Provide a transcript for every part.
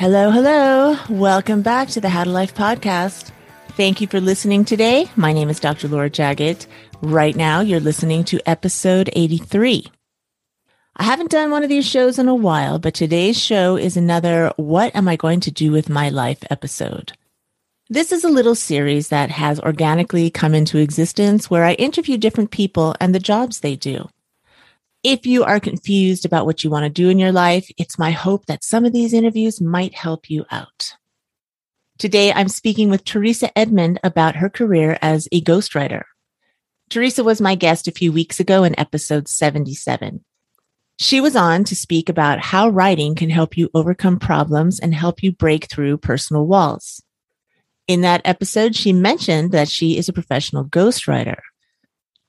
Hello, hello. Welcome back to the How to Life podcast. Thank you for listening today. My name is Dr. Laura Jaggett. Right now, you're listening to episode 83. I haven't done one of these shows in a while, but today's show is another What Am I Going to Do with My Life episode. This is a little series that has organically come into existence where I interview different people and the jobs they do. If you are confused about what you want to do in your life, it's my hope that some of these interviews might help you out. Today, I'm speaking with Treasa Edmond about her career as a ghostwriter. Treasa was my guest a few weeks ago in episode 77. She was on to speak about how writing can help you overcome problems and help you break through personal walls. In that episode, she mentioned that she is a professional ghostwriter.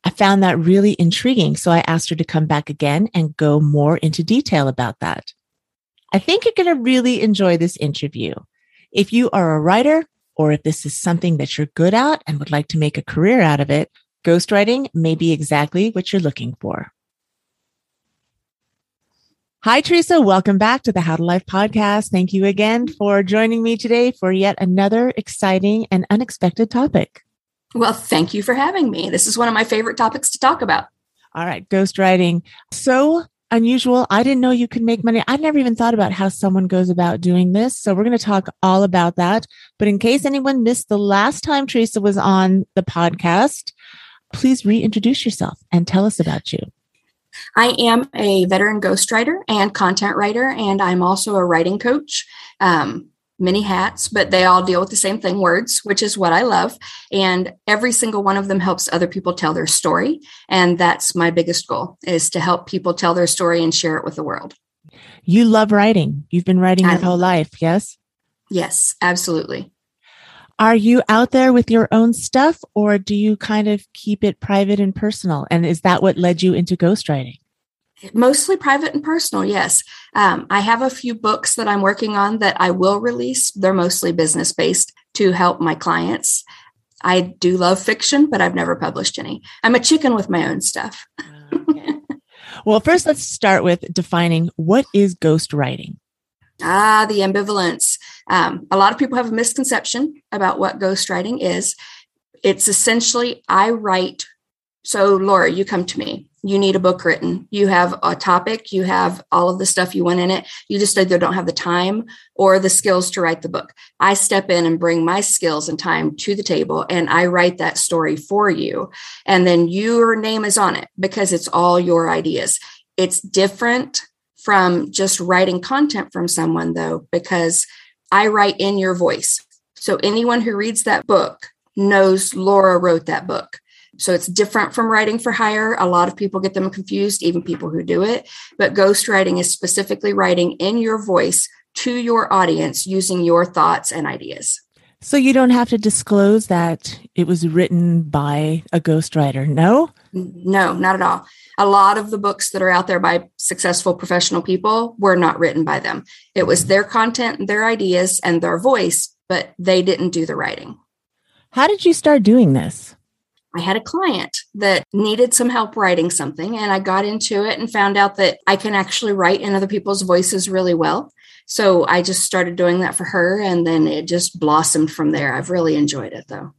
I found that really intriguing. So I asked her to come back again and go more into detail about that. I think you're going to really enjoy this interview. If you are a writer or if this is something that you're good at and would like to make a career out of it, ghostwriting may be exactly what you're looking for. Hi, Treasa. Welcome back to the How to Life podcast. Thank you again for joining me today for yet another exciting and unexpected topic. Well, thank you for having me. This is one of my favorite topics to talk about. All right, ghostwriting. So unusual. I didn't know you could make money. I never even thought about how someone goes about doing this. So we're going to talk all about that. But in case anyone missed the last time Treasa was on the podcast, please reintroduce yourself and tell us about you. I am a veteran ghostwriter and content writer, and I'm also a writing coach. Um, many hats, but they all deal with the same thing words, which is what I love. And every single one of them helps other people tell their story. And that's my biggest goal is to help people tell their story and share it with the world. You love writing. You've been writing your whole life, yes? Yes, absolutely. Are you out there with your own stuff or do you kind of keep it private and personal? And is that what led you into ghostwriting? mostly private and personal yes. Um, i have a few books that i'm working on that i will release. They're mostly business based to help my clients. I do love fiction but i've never published any. I'm a chicken with my own stuff. Okay. well first let's start with defining what is ghost writing ah the ambivalence um, a lot of people have a misconception about what ghost writing is it's essentially i write so laura you come to me you need a book written. You have a topic, you have all of the stuff you want in it. You just either don't have the time or the skills to write the book. I step in and bring my skills and time to the table and I write that story for you. And then your name is on it because it's all your ideas. It's different from just writing content from someone though, because I write in your voice. So anyone who reads that book knows Laura wrote that book. So it's different from writing for hire. A lot of people get them confused, even people who do it. But ghostwriting is specifically writing in your voice to your audience using your thoughts and ideas. So you don't have to disclose that it was written by a ghostwriter, no? No, not at all. A lot of the books that are out there by successful professional people were not written by them. It was their content, their ideas, and their voice, but they didn't do the writing. How did you start doing this? I had a client that needed some help writing something, and I got into it and found out that I can actually write in other people's voices really well. So I just started doing that for her, and then it just blossomed from there. I've really enjoyed it though.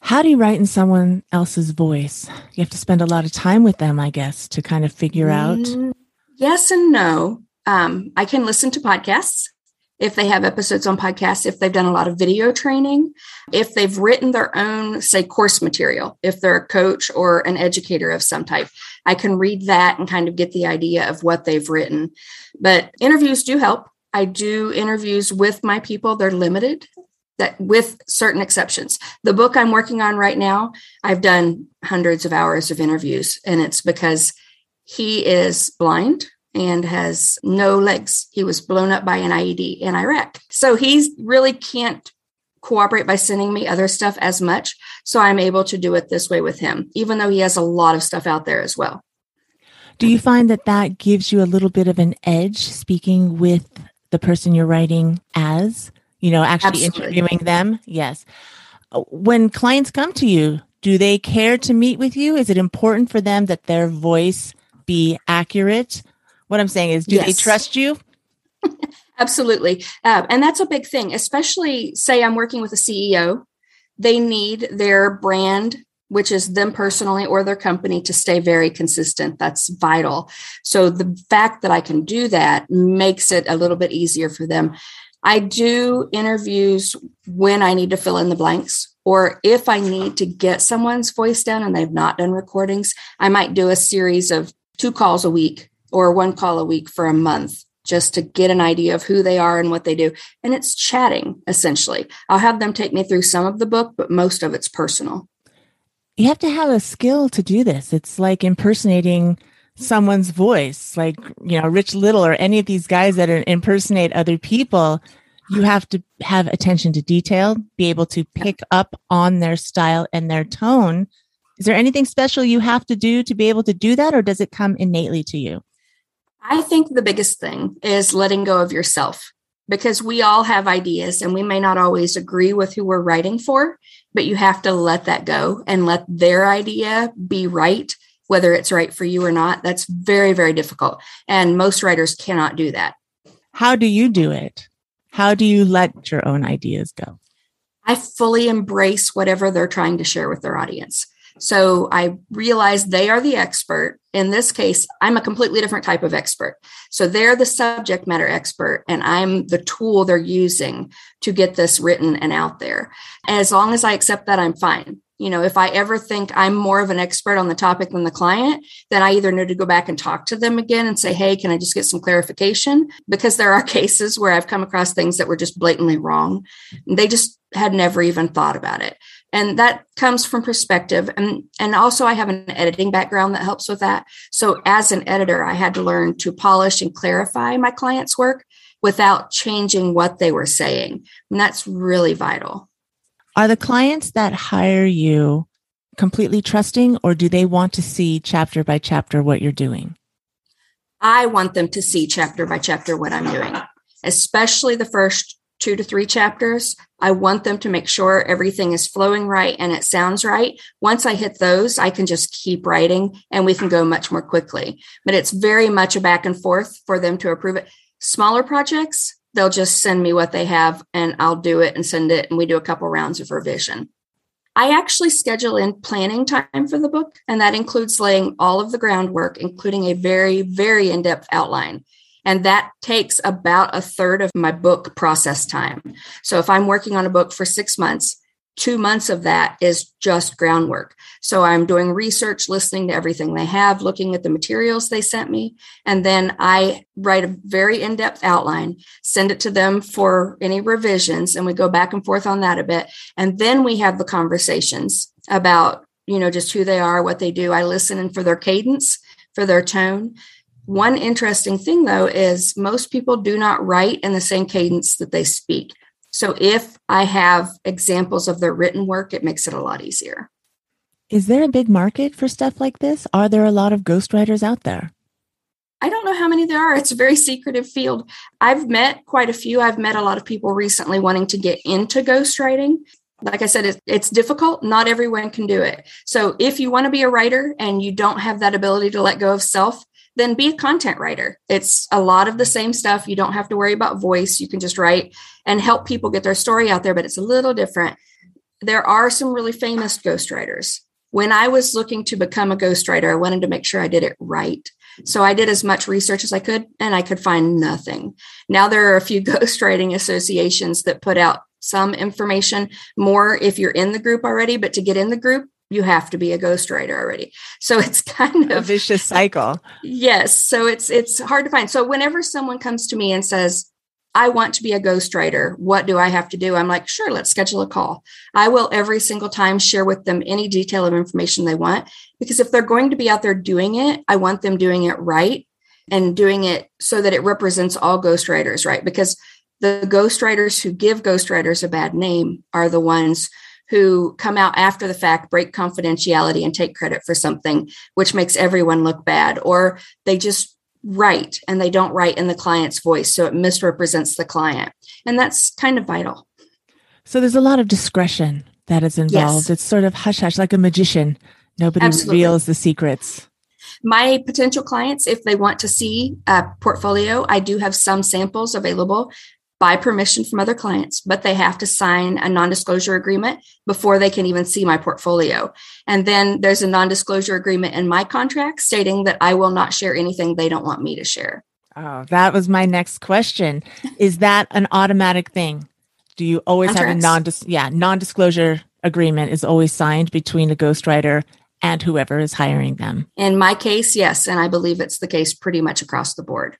How do you write in someone else's voice? You have to spend a lot of time with them, I guess, to kind of figure out. Mm, yes and no. Um, I can listen to podcasts if they have episodes on podcasts, if they've done a lot of video training, if they've written their own, say, course material, if they're a coach or an educator of some type, I can read that and kind of get the idea of what they've written. But interviews do help. I do interviews with my people, they're limited. That with certain exceptions. The book I'm working on right now, I've done hundreds of hours of interviews, and it's because he is blind and has no legs. He was blown up by an IED in Iraq. So he really can't cooperate by sending me other stuff as much. So I'm able to do it this way with him, even though he has a lot of stuff out there as well. Do you find that that gives you a little bit of an edge speaking with the person you're writing as, you know, actually Absolutely. interviewing them? Yes. When clients come to you, Do they care to meet with you? Is it important for them that their voice be accurate? What I'm saying is, do yes. they trust you? Absolutely. Uh, and that's a big thing, especially say I'm working with a CEO. They need their brand, which is them personally or their company, to stay very consistent. That's vital. So the fact that I can do that makes it a little bit easier for them. I do interviews when I need to fill in the blanks, or if I need to get someone's voice down and they've not done recordings, I might do a series of two calls a week or one call a week for a month just to get an idea of who they are and what they do. And it's chatting essentially. I'll have them take me through some of the book, but most of it's personal. You have to have a skill to do this. It's like impersonating someone's voice, like, you know, Rich Little or any of these guys that impersonate other people. You have to have attention to detail, be able to pick up on their style and their tone. Is there anything special you have to do to be able to do that, or does it come innately to you? I think the biggest thing is letting go of yourself because we all have ideas and we may not always agree with who we're writing for, but you have to let that go and let their idea be right, whether it's right for you or not. That's very, very difficult. And most writers cannot do that. How do you do it? How do you let your own ideas go? I fully embrace whatever they're trying to share with their audience. So I realized they are the expert. In this case, I'm a completely different type of expert. So they're the subject matter expert, and I'm the tool they're using to get this written and out there. As long as I accept that, I'm fine. You know, if I ever think I'm more of an expert on the topic than the client, then I either need to go back and talk to them again and say, hey, can I just get some clarification? Because there are cases where I've come across things that were just blatantly wrong. They just had never even thought about it and that comes from perspective. And and also i have an editing background that helps with that. So as an editor i had to learn to polish and clarify my clients work without changing what they were saying. And that's really vital. Are the clients that hire you completely trusting or do they want to see chapter by chapter what you're doing? I want them to see chapter by chapter what i'm doing especially the first two to three chapters. I want them to make sure everything is flowing right and it sounds right. Once I hit those, I can just keep writing and we can go much more quickly. But it's very much a back and forth for them to approve it. Smaller projects, they'll just send me what they have and I'll do it and send it. And we do a couple rounds of revision. I actually schedule in planning time for the book, and that includes laying all of the groundwork, including a very, very in depth outline. And that takes about a third of my book process time. So if I'm working on a book for six months, two months of that is just groundwork. So I'm doing research, listening to everything they have, looking at the materials they sent me. And then I write a very in depth outline, send it to them for any revisions, and we go back and forth on that a bit. And then we have the conversations about, you know, just who they are, what they do. I listen for their cadence, for their tone. One interesting thing, though, is most people do not write in the same cadence that they speak. So if I have examples of their written work, it makes it a lot easier. Is there a big market for stuff like this? Are there a lot of ghostwriters out there? I don't know how many there are. It's a very secretive field. I've met quite a few. I've met a lot of people recently wanting to get into ghostwriting. Like I said, it's, it's difficult. Not everyone can do it. So if you want to be a writer and you don't have that ability to let go of self, then be a content writer. It's a lot of the mm-hmm. same stuff. You don't have to worry about voice. You can just write and help people get their story out there, but it's a little different. There are some really famous ghostwriters. When I was looking to become a ghostwriter, I wanted to make sure I did it right. So I did as much research as I could, and I could find nothing. Now there are a few ghostwriting associations that put out some information more if you're in the group already, but to get in the group, you have to be a ghostwriter already. So it's kind of a vicious cycle. Yes. So it's it's hard to find. So whenever someone comes to me and says, I want to be a ghostwriter. What do I have to do? I'm like, sure, let's schedule a call. I will every single time share with them any detail of information they want because if they're going to be out there doing it, I want them doing it right and doing it so that it represents all ghostwriters, right? Because the ghostwriters who give ghostwriters a bad name are the ones who come out after the fact, break confidentiality, and take credit for something, which makes everyone look bad, or they just write and they don't write in the client's voice. So it misrepresents the client. And that's kind of vital. So there's a lot of discretion that is involved. Yes. It's sort of hush hush, like a magician. Nobody Absolutely. reveals the secrets. My potential clients, if they want to see a portfolio, I do have some samples available by permission from other clients, but they have to sign a non disclosure agreement before they can even see my portfolio. And then there's a non disclosure agreement in my contract stating that I will not share anything they don't want me to share. Oh, that was my next question. Is that an automatic thing? Do you always Contracts. have a non yeah, non-disclosure agreement is always signed between a ghostwriter and whoever is hiring them? In my case, yes, and I believe it's the case pretty much across the board.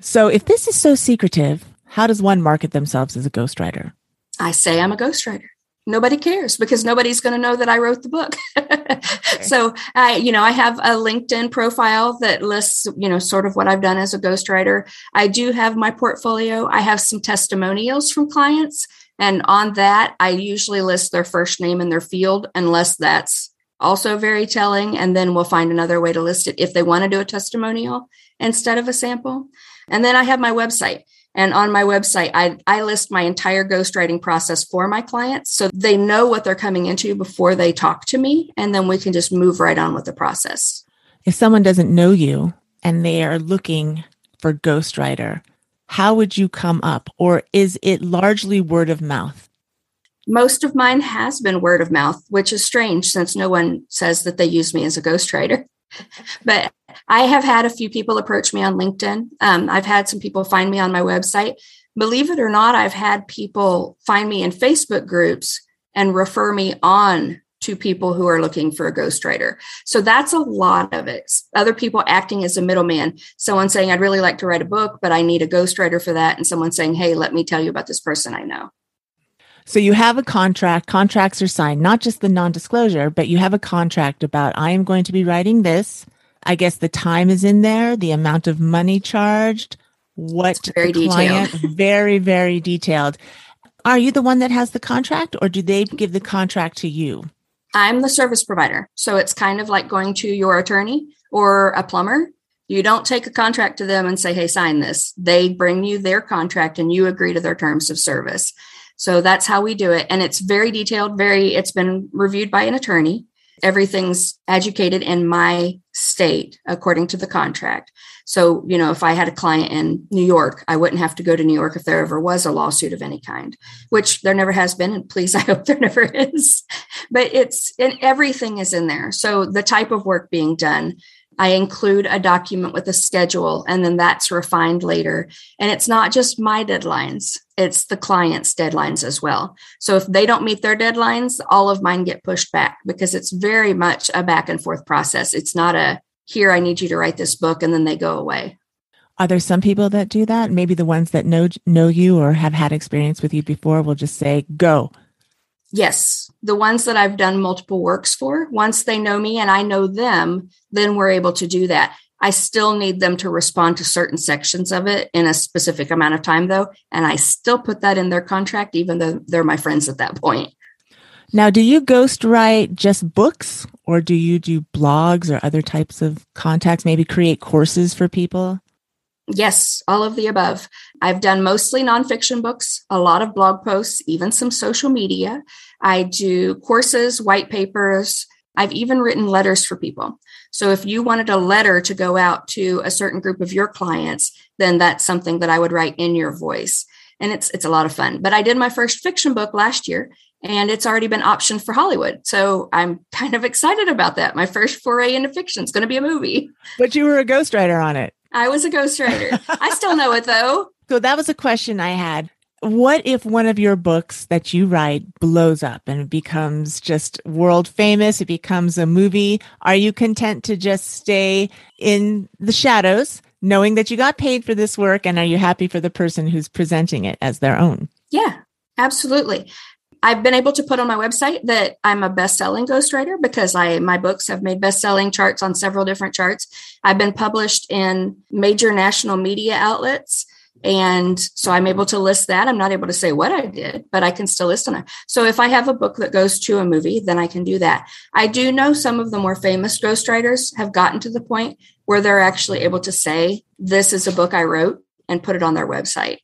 So if this is so secretive, how does one market themselves as a ghostwriter? I say I'm a ghostwriter nobody cares because nobody's going to know that I wrote the book. okay. So I, you know, I have a LinkedIn profile that lists, you know, sort of what I've done as a ghostwriter. I do have my portfolio. I have some testimonials from clients. And on that, I usually list their first name in their field, unless that's also very telling. And then we'll find another way to list it if they want to do a testimonial instead of a sample. And then I have my website. And on my website, I, I list my entire ghostwriting process for my clients so they know what they're coming into before they talk to me. And then we can just move right on with the process. If someone doesn't know you and they are looking for ghostwriter, how would you come up? Or is it largely word of mouth? Most of mine has been word of mouth, which is strange since no one says that they use me as a ghostwriter but I have had a few people approach me on LinkedIn. Um, I've had some people find me on my website. Believe it or not, I've had people find me in Facebook groups and refer me on to people who are looking for a ghostwriter. So that's a lot of it. Other people acting as a middleman. Someone saying, I'd really like to write a book, but I need a ghostwriter for that. And someone saying, Hey, let me tell you about this person I know. So you have a contract, contracts are signed, not just the non-disclosure, but you have a contract about I am going to be writing this. I guess the time is in there, the amount of money charged, what it's very client, detailed. very, very detailed. Are you the one that has the contract or do they give the contract to you? I'm the service provider. So it's kind of like going to your attorney or a plumber. You don't take a contract to them and say, hey, sign this. They bring you their contract and you agree to their terms of service. So that's how we do it. And it's very detailed, very, it's been reviewed by an attorney. Everything's educated in my state according to the contract. So, you know, if I had a client in New York, I wouldn't have to go to New York if there ever was a lawsuit of any kind, which there never has been. And please, I hope there never is. But it's, and everything is in there. So the type of work being done, I include a document with a schedule, and then that's refined later. And it's not just my deadlines, it's the client's deadlines as well. So if they don't meet their deadlines, all of mine get pushed back because it's very much a back and forth process. It's not a here, I need you to write this book, and then they go away. Are there some people that do that? Maybe the ones that know know you or have had experience with you before will just say, "Go." Yes, the ones that I've done multiple works for, once they know me and I know them, then we're able to do that. I still need them to respond to certain sections of it in a specific amount of time, though. And I still put that in their contract, even though they're my friends at that point. Now, do you ghostwrite just books or do you do blogs or other types of contacts, maybe create courses for people? Yes, all of the above. I've done mostly nonfiction books, a lot of blog posts, even some social media. I do courses, white papers. I've even written letters for people. So if you wanted a letter to go out to a certain group of your clients, then that's something that I would write in your voice. And it's it's a lot of fun. But I did my first fiction book last year and it's already been optioned for Hollywood. So I'm kind of excited about that. My first foray into fiction is going to be a movie. But you were a ghostwriter on it. I was a ghostwriter. I still know it though. So that was a question I had. What if one of your books that you write blows up and becomes just world famous? It becomes a movie. Are you content to just stay in the shadows, knowing that you got paid for this work? And are you happy for the person who's presenting it as their own? Yeah, absolutely. I've been able to put on my website that I'm a best-selling ghostwriter because I my books have made best-selling charts on several different charts. I've been published in major national media outlets. And so I'm able to list that. I'm not able to say what I did, but I can still list on it. So if I have a book that goes to a movie, then I can do that. I do know some of the more famous ghostwriters have gotten to the point where they're actually able to say, This is a book I wrote and put it on their website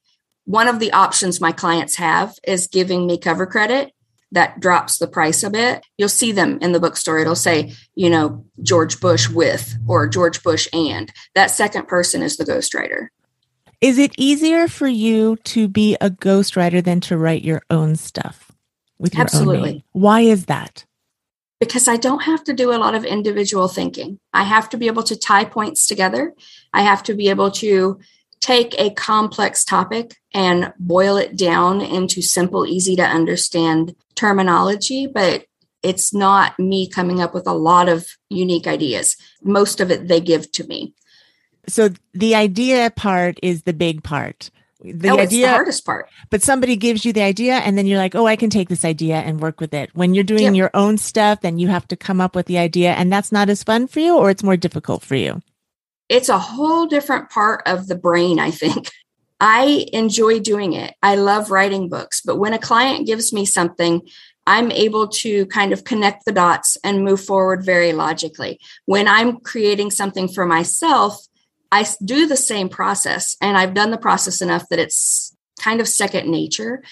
one of the options my clients have is giving me cover credit that drops the price a bit, you'll see them in the bookstore. It'll say, you know, George Bush with or George Bush and. That second person is the ghostwriter. Is it easier for you to be a ghostwriter than to write your own stuff with your Absolutely. own name? Why is that? Because I don't have to do a lot of individual thinking. I have to be able to tie points together. I have to be able to take a complex topic and boil it down into simple, easy to understand terminology, but it's not me coming up with a lot of unique ideas. Most of it they give to me. So the idea part is the big part. The oh, idea, it's the hardest part. but somebody gives you the idea and then you're like, oh, I can take this idea and work with it. When you're doing Yeah. your own stuff, then you have to come up with the idea and that's not as fun for you or it's more difficult for you. It's a whole different part of the brain, I think. I enjoy doing it. I love writing books, but when a client gives me something, I'm able to kind of connect the dots and move forward very logically. When I'm creating something for myself, I do the same process and I've done the process enough that it's kind of second nature,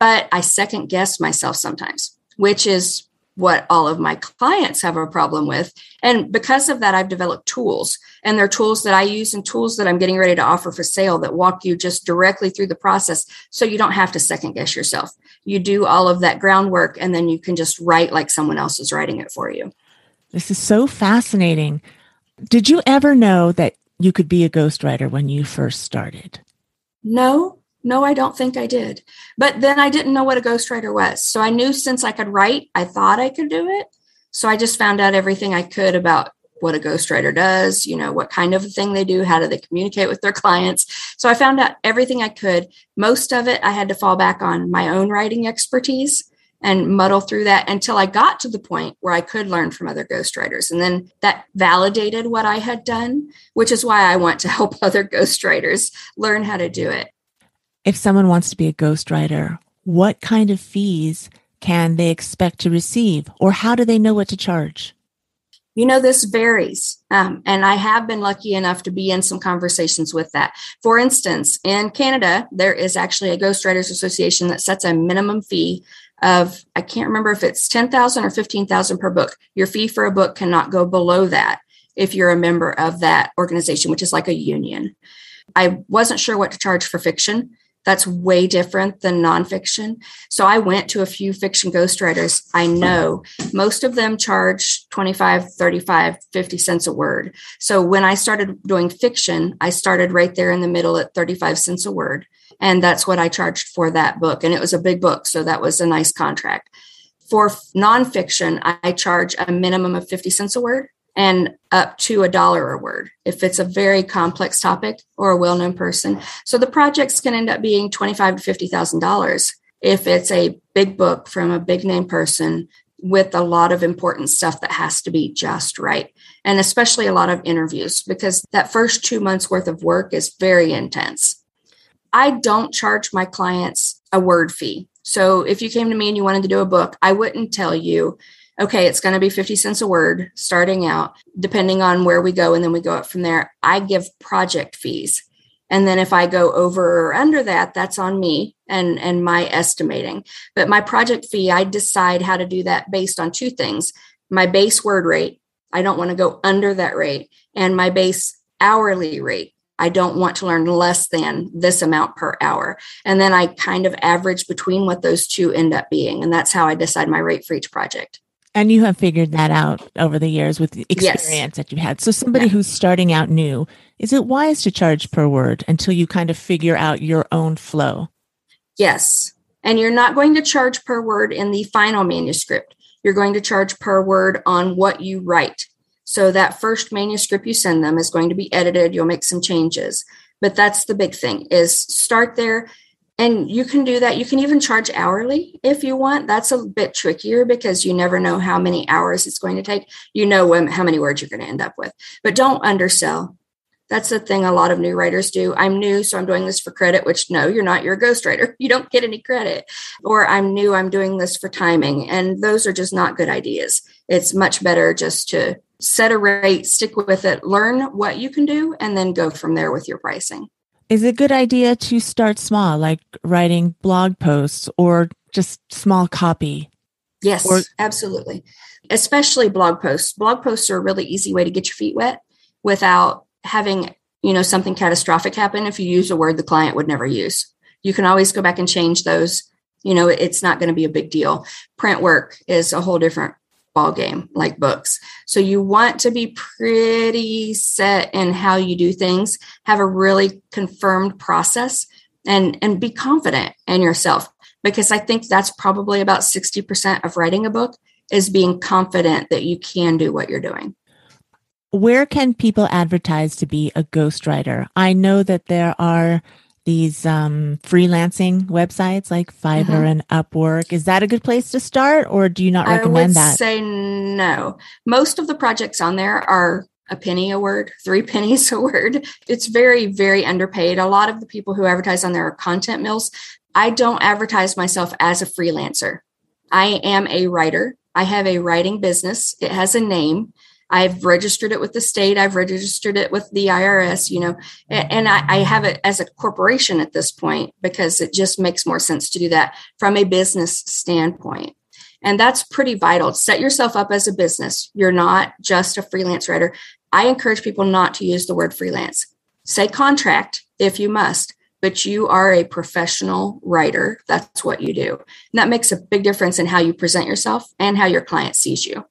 but I second guess myself sometimes, which is what all of my clients have a problem with. And because of that, I've developed tools and they're tools that I use and tools that I'm getting ready to offer for sale that walk you just directly through the process so you don't have to second guess yourself. You do all of that groundwork and then you can just write like someone else is writing it for you. This is so fascinating. Did you ever know that you could be a ghostwriter when you first started? No, no, I don't think I did. But then I didn't know what a ghostwriter was. So I knew since I could write, I thought I could do it. So I just found out everything I could about what a ghostwriter does, you know, what kind of thing they do, how do they communicate with their clients. So I found out everything I could. Most of it I had to fall back on my own writing expertise and muddle through that until I got to the point where I could learn from other ghostwriters. And then that validated what I had done, which is why I want to help other ghostwriters learn how to do it. If someone wants to be a ghostwriter, what kind of fees can they expect to receive or how do they know what to charge? You know, this varies. Um, and I have been lucky enough to be in some conversations with that. For instance, in Canada, there is actually a Ghostwriters Association that sets a minimum fee of, I can't remember if it's 10,000 or 15,000 per book. Your fee for a book cannot go below that if you're a member of that organization, which is like a union. I wasn't sure what to charge for fiction. That's way different than nonfiction. So I went to a few fiction ghostwriters I know. Most of them charge 25, 35, 50 cents a word. So when I started doing fiction, I started right there in the middle at 35 cents a word. And that's what I charged for that book. And it was a big book. So that was a nice contract. For nonfiction, I charge a minimum of 50 cents a word and up to a dollar a word if it's a very complex topic or a well-known person. So the projects can end up being twenty-five to fifty thousand dollars if it's a big book from a big name person with a lot of important stuff that has to be just right. And especially a lot of interviews because that first two months worth of work is very intense. I don't charge my clients a word fee. So if you came to me and you wanted to do a book, I wouldn't tell you, okay, it's going to be 50 cents a word starting out, depending on where we go. And then we go up from there. I give project fees. And then if I go over or under that, that's on me and, and my estimating. But my project fee, I decide how to do that based on two things my base word rate. I don't want to go under that rate, and my base hourly rate. I don't want to learn less than this amount per hour. And then I kind of average between what those two end up being. And that's how I decide my rate for each project. And you have figured that out over the years with the experience Yes. that you've had. So somebody Yeah. who's starting out new, is it wise to charge per word until you kind of figure out your own flow? Yes. And you're not going to charge per word in the final manuscript. You're going to charge per word on what you write. So that first manuscript you send them is going to be edited. You'll make some changes. But that's the big thing is start there and you can do that. You can even charge hourly if you want. That's a bit trickier because you never know how many hours it's going to take. You know when, how many words you're going to end up with. But don't undersell that's the thing a lot of new writers do. I'm new, so I'm doing this for credit, which no, you're not. You're a ghostwriter. You don't get any credit. Or I'm new, I'm doing this for timing. And those are just not good ideas. It's much better just to set a rate, stick with it, learn what you can do, and then go from there with your pricing. Is it a good idea to start small, like writing blog posts or just small copy? Yes, or- absolutely. Especially blog posts. Blog posts are a really easy way to get your feet wet without having, you know, something catastrophic happen if you use a word the client would never use. You can always go back and change those. You know, it's not going to be a big deal. Print work is a whole different ball game like books. So you want to be pretty set in how you do things, have a really confirmed process and and be confident in yourself because I think that's probably about 60% of writing a book is being confident that you can do what you're doing. Where can people advertise to be a ghostwriter? I know that there are these um, freelancing websites like Fiverr mm-hmm. and Upwork. Is that a good place to start, or do you not recommend I would that? Say no. Most of the projects on there are a penny a word, three pennies a word. It's very, very underpaid. A lot of the people who advertise on there are content mills. I don't advertise myself as a freelancer. I am a writer. I have a writing business. It has a name. I've registered it with the state. I've registered it with the IRS, you know, and I, I, have it as a corporation at this point because it just makes more sense to do that from a business standpoint. And that's pretty vital. Set yourself up as a business. You're not just a freelance writer. I encourage people not to use the word freelance. Say contract if you must, but you are a professional writer. That's what you do. And that makes a big difference in how you present yourself and how your client sees you.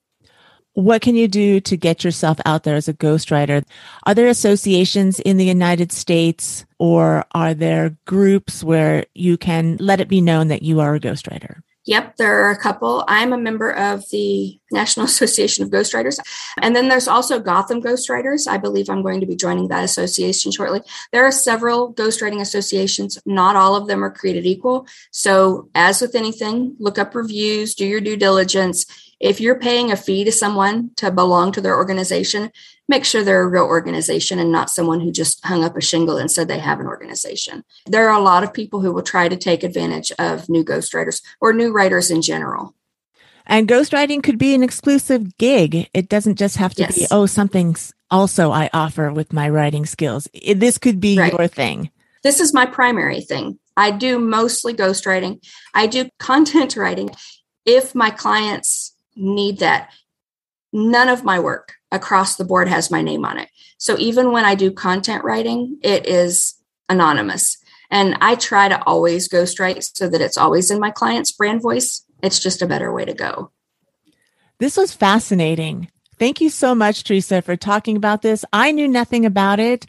What can you do to get yourself out there as a ghostwriter? Are there associations in the United States or are there groups where you can let it be known that you are a ghostwriter? Yep, there are a couple. I'm a member of the National Association of Ghostwriters. And then there's also Gotham Ghostwriters. I believe I'm going to be joining that association shortly. There are several ghostwriting associations. Not all of them are created equal. So, as with anything, look up reviews, do your due diligence if you're paying a fee to someone to belong to their organization, make sure they're a real organization and not someone who just hung up a shingle and said they have an organization. There are a lot of people who will try to take advantage of new ghostwriters or new writers in general. And ghostwriting could be an exclusive gig. It doesn't just have to yes. be, oh, something's also I offer with my writing skills. This could be right. your thing. This is my primary thing. I do mostly ghostwriting. I do content writing. If my clients need that. None of my work across the board has my name on it. So even when I do content writing, it is anonymous. And I try to always ghostwrite so that it's always in my client's brand voice. It's just a better way to go. This was fascinating. Thank you so much, Treasa, for talking about this. I knew nothing about it.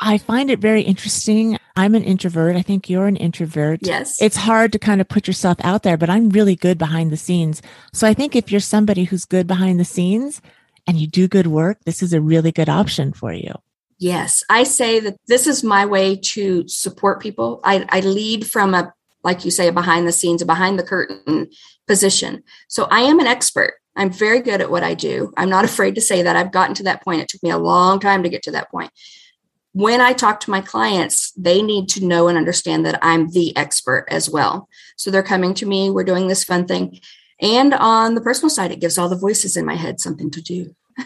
I find it very interesting. I'm an introvert. I think you're an introvert. Yes. It's hard to kind of put yourself out there, but I'm really good behind the scenes. So I think if you're somebody who's good behind the scenes and you do good work, this is a really good option for you. Yes. I say that this is my way to support people. I, I lead from a, like you say, a behind the scenes, a behind the curtain position. So I am an expert. I'm very good at what I do. I'm not afraid to say that. I've gotten to that point. It took me a long time to get to that point when I talk to my clients, they need to know and understand that I'm the expert as well. So they're coming to me, we're doing this fun thing. And on the personal side, it gives all the voices in my head something to do.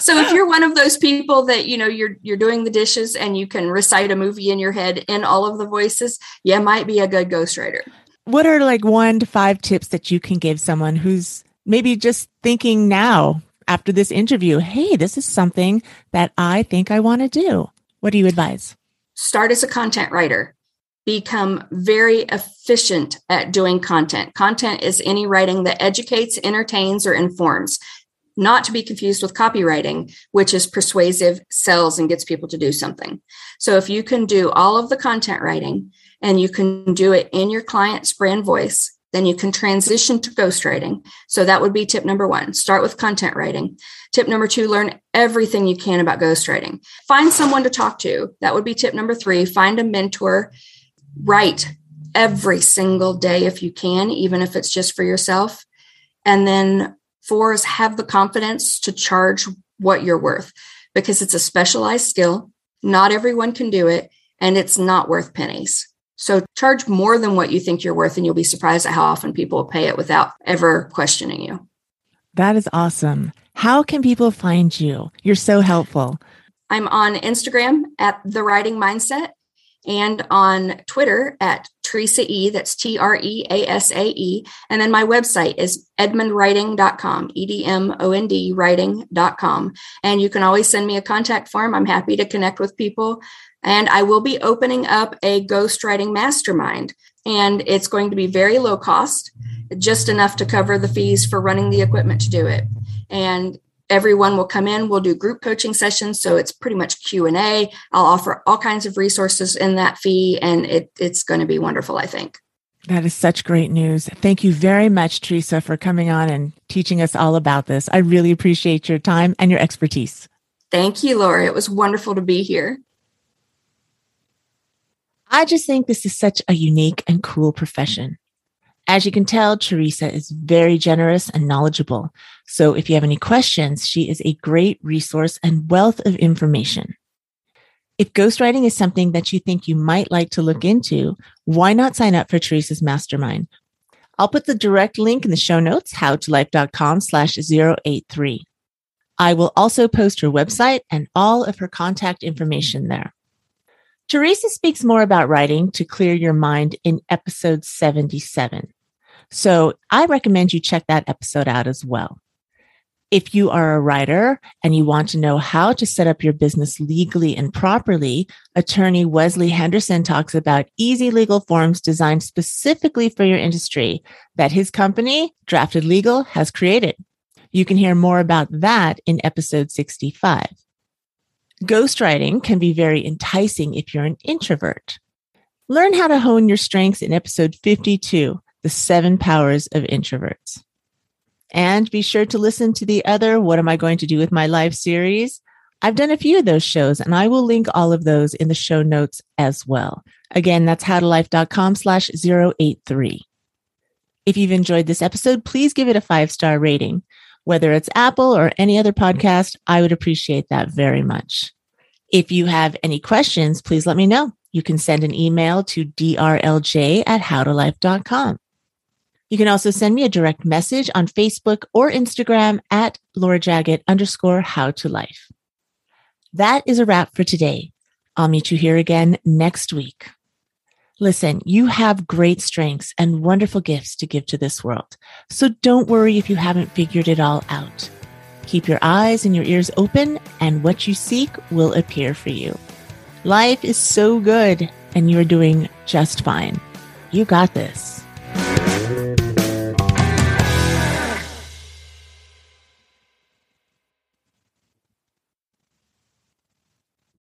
so if you're one of those people that you know you're you're doing the dishes and you can recite a movie in your head in all of the voices, you might be a good ghostwriter. What are like one to five tips that you can give someone who's maybe just thinking now after this interview, hey, this is something that I think I want to do. What do you advise? Start as a content writer. Become very efficient at doing content. Content is any writing that educates, entertains, or informs, not to be confused with copywriting, which is persuasive, sells, and gets people to do something. So if you can do all of the content writing and you can do it in your client's brand voice, then you can transition to ghostwriting. So that would be tip number one start with content writing. Tip number two learn everything you can about ghostwriting. Find someone to talk to. That would be tip number three. Find a mentor. Write every single day if you can, even if it's just for yourself. And then four is have the confidence to charge what you're worth because it's a specialized skill. Not everyone can do it, and it's not worth pennies. So charge more than what you think you're worth, and you'll be surprised at how often people pay it without ever questioning you. That is awesome. How can people find you? You're so helpful. I'm on Instagram at The Writing Mindset and on Twitter at Treasa E. That's T R E A S A E. And then my website is edmondwriting.com, E D M O N D writing.com. And you can always send me a contact form. I'm happy to connect with people. And I will be opening up a ghostwriting mastermind. And it's going to be very low cost, just enough to cover the fees for running the equipment to do it. And everyone will come in we'll do group coaching sessions so it's pretty much q&a i'll offer all kinds of resources in that fee and it, it's going to be wonderful i think that is such great news. Thank you very much, Treasa, for coming on and teaching us all about this. I really appreciate your time and your expertise. Thank you, Laura. It was wonderful to be here. I just think this is such a unique and cool profession. As you can tell, Treasa is very generous and knowledgeable. So if you have any questions, she is a great resource and wealth of information. If ghostwriting is something that you think you might like to look into, why not sign up for Treasa's mastermind? I'll put the direct link in the show notes, howtolife.com slash 083. I will also post her website and all of her contact information there. Treasa speaks more about writing to clear your mind in episode 77. So I recommend you check that episode out as well. If you are a writer and you want to know how to set up your business legally and properly, attorney Wesley Henderson talks about easy legal forms designed specifically for your industry that his company, Drafted Legal, has created. You can hear more about that in episode 65. Ghostwriting can be very enticing if you're an introvert. Learn how to hone your strengths in episode 52, The Seven Powers of Introverts. And be sure to listen to the other What Am I Going to Do with My Life series. I've done a few of those shows and I will link all of those in the show notes as well. Again, that's howtolife.com slash 083. If you've enjoyed this episode, please give it a five star rating. Whether it's Apple or any other podcast, I would appreciate that very much. If you have any questions, please let me know. You can send an email to drlj at howtolife.com. You can also send me a direct message on Facebook or Instagram at Laura Jaggett underscore how to life. That is a wrap for today. I'll meet you here again next week. Listen, you have great strengths and wonderful gifts to give to this world. So don't worry if you haven't figured it all out. Keep your eyes and your ears open, and what you seek will appear for you. Life is so good, and you're doing just fine. You got this.